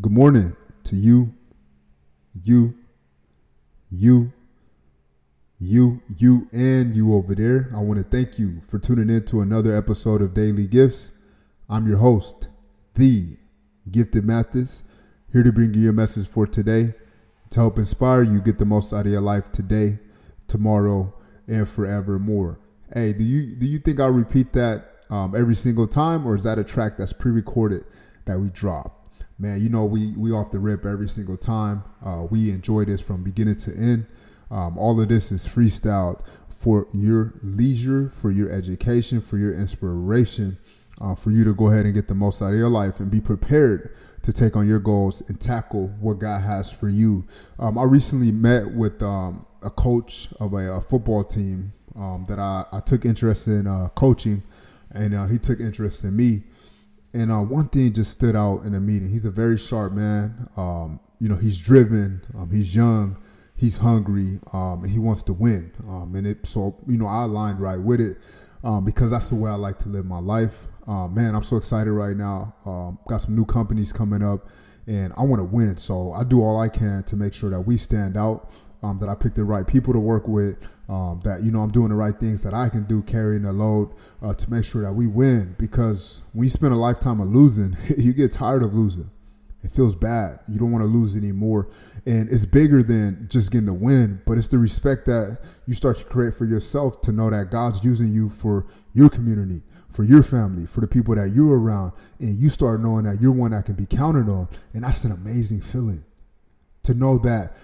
Good morning to you, you, you, you, you, and you over there. I want to thank you for tuning in to another episode of Daily Gifts. I'm your host, the Gifted Mathis, here to bring you your message for today to help inspire you get the most out of your life today, tomorrow, and forevermore. Hey, do you do you think I'll repeat that um, every single time, or is that a track that's pre-recorded that we drop? Man, you know, we we off the rip every single time. Uh, we enjoy this from beginning to end. Um, all of this is freestyled for your leisure, for your education, for your inspiration, uh, for you to go ahead and get the most out of your life and be prepared to take on your goals and tackle what God has for you. Um, I recently met with um, a coach of a, a football team um, that I, I, took interest in uh, coaching, and uh, he took interest in me. And uh, one thing just stood out in the meeting. He's a very sharp man. Um, you know, he's driven. Um, he's young. He's hungry, um, and he wants to win. Um, and it so you know I aligned right with it um, because that's the way I like to live my life. Um, man, I'm so excited right now. got some new companies coming up, and I want to win. So I do all I can to make sure that we stand out um, that I picked the right people to work with, um, that you know I'm doing the right things that I can do, carrying the load uh, to make sure that we win. Because when you spend a lifetime of losing, you get tired of losing. It feels bad. You don't want to lose anymore, and it's bigger than just getting the win. But it's the respect that you start to create for yourself to know that God's using you for your community, for your family, for the people that you're around, and you start knowing that you're one that can be counted on, and that's an amazing feeling. To know that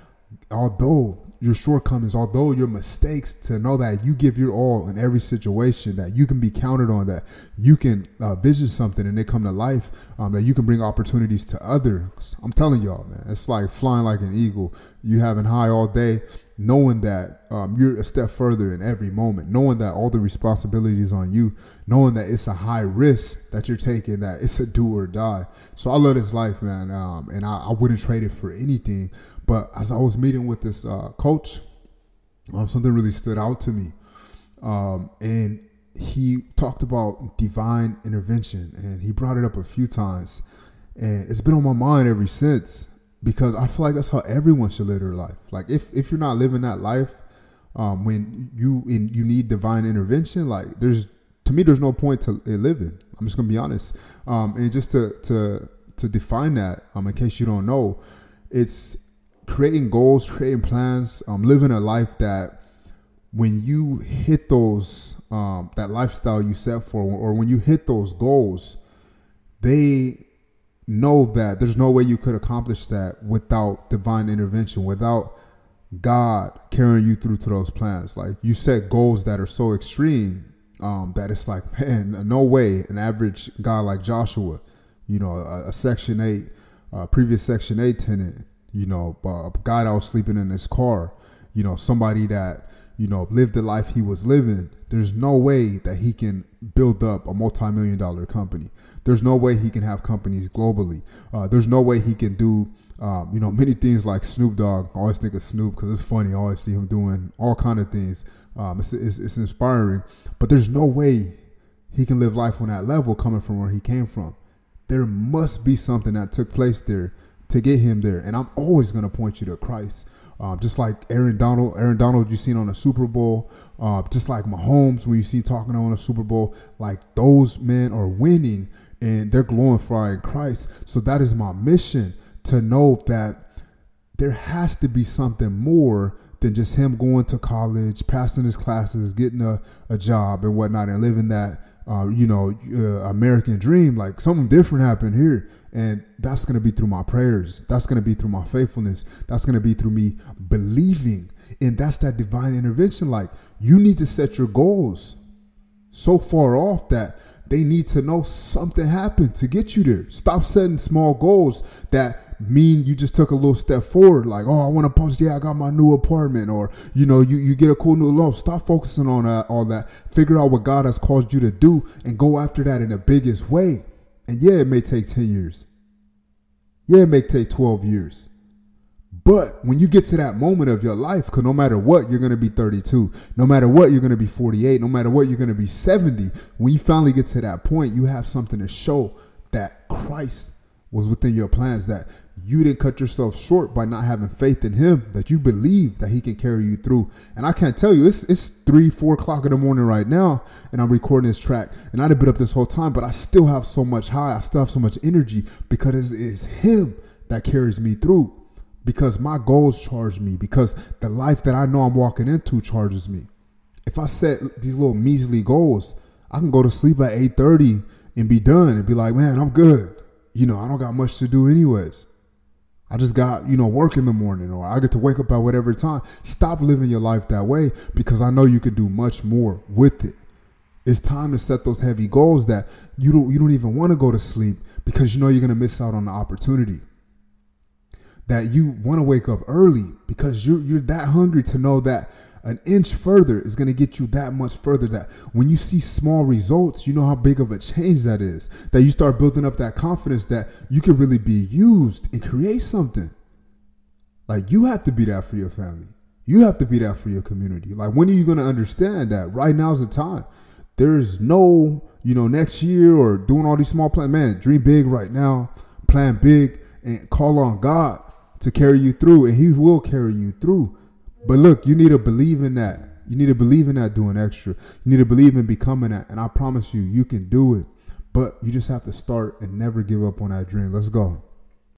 although your shortcomings, although your mistakes, to know that you give your all in every situation, that you can be counted on, that you can uh, vision something and they come to life, um, that you can bring opportunities to others. I'm telling y'all, man, it's like flying like an eagle. You having high all day, knowing that um, you're a step further in every moment, knowing that all the responsibilities on you, knowing that it's a high risk that you're taking, that it's a do or die. So I love this life, man, um, and I, I wouldn't trade it for anything. But as I was meeting with this uh, coach, um, something really stood out to me. Um, and he talked about divine intervention and he brought it up a few times. And it's been on my mind ever since because I feel like that's how everyone should live their life. Like if, if you're not living that life, um, when you in, you need divine intervention, like there's to me there's no point to living. I'm just gonna be honest. Um, and just to to to define that, um, in case you don't know, it's creating goals, creating plans, um, living a life that when you hit those um, that lifestyle you set for, or when you hit those goals, they know that there's no way you could accomplish that without divine intervention, without God carrying you through to those plans. Like you set goals that are so extreme um, that it's like, man, no way an average guy like Joshua, you know, a, a Section 8, uh, previous Section 8 tenant, you know, a guy that was sleeping in his car, you know, somebody that, you know, lived the life he was living, there's no way that he can build up a multi-million dollar company. There's no way he can have companies globally. Uh, there's no way he can do, um, you know, many things like Snoop Dogg. I always think of Snoop because it's funny. I always see him doing all kind of things. Um, it's, it's, it's inspiring, but there's no way he can live life on that level coming from where he came from. There must be something that took place there to get him there. And I'm always going to point you to Christ. Um, just like Aaron Donald, Aaron Donald, you've seen on a Super Bowl. Uh, just like Mahomes, when you see talking on a Super Bowl, like those men are winning and they're glorifying Christ. So that is my mission to know that there has to be something more than just him going to college, passing his classes, getting a, a job and whatnot, and living that uh, you know, uh, American dream. Like something different happened here. And that's going to be through my prayers. That's going to be through my faithfulness. That's going to be through me believing. And that's that divine intervention. Like you need to set your goals so far off that they need to know something happened to get you there. Stop setting small goals that mean you just took a little step forward, like, oh, I want to post, yeah, I got my new apartment, or you know, you, you get a cool new loan. Stop focusing on uh, all that. Figure out what God has called you to do and go after that in the biggest way. And yeah, it may take 10 years. Yeah, it may take 12 years. But when you get to that moment of your life, because no matter what, you're going to be 32. No matter what, you're going to be 48. No matter what, you're going to be 70. When you finally get to that point, you have something to show that Christ was within your plans, that you didn't cut yourself short by not having faith in him, that you believe that he can carry you through. And I can't tell you, it's it's three, four o'clock in the morning right now, and I'm recording this track. And i'd have been up this whole time, but I still have so much high, I still have so much energy because it's, it's him that carries me through. Because my goals charge me, because the life that I know I'm walking into charges me. If I set these little measly goals, I can go to sleep at 8:30 and be done and be like, man, I'm good. You know, I don't got much to do anyways. I just got, you know, work in the morning or I get to wake up at whatever time. Stop living your life that way because I know you could do much more with it. It's time to set those heavy goals that you don't you don't even want to go to sleep because you know you're going to miss out on the opportunity. That you want to wake up early because you're you're that hungry to know that an inch further is going to get you that much further that when you see small results you know how big of a change that is that you start building up that confidence that you can really be used and create something. Like you have to be that for your family. You have to be that for your community. Like when are you going to understand that? Right now is the time. There's no you know next year or doing all these small plans man dream big right now plan big and call on god to carry you through and he will carry you through but look, you need to believe in that. You need to believe in that doing extra. You need to believe in becoming that. And I promise you, you can do it. But you just have to start and never give up on that dream. Let's go.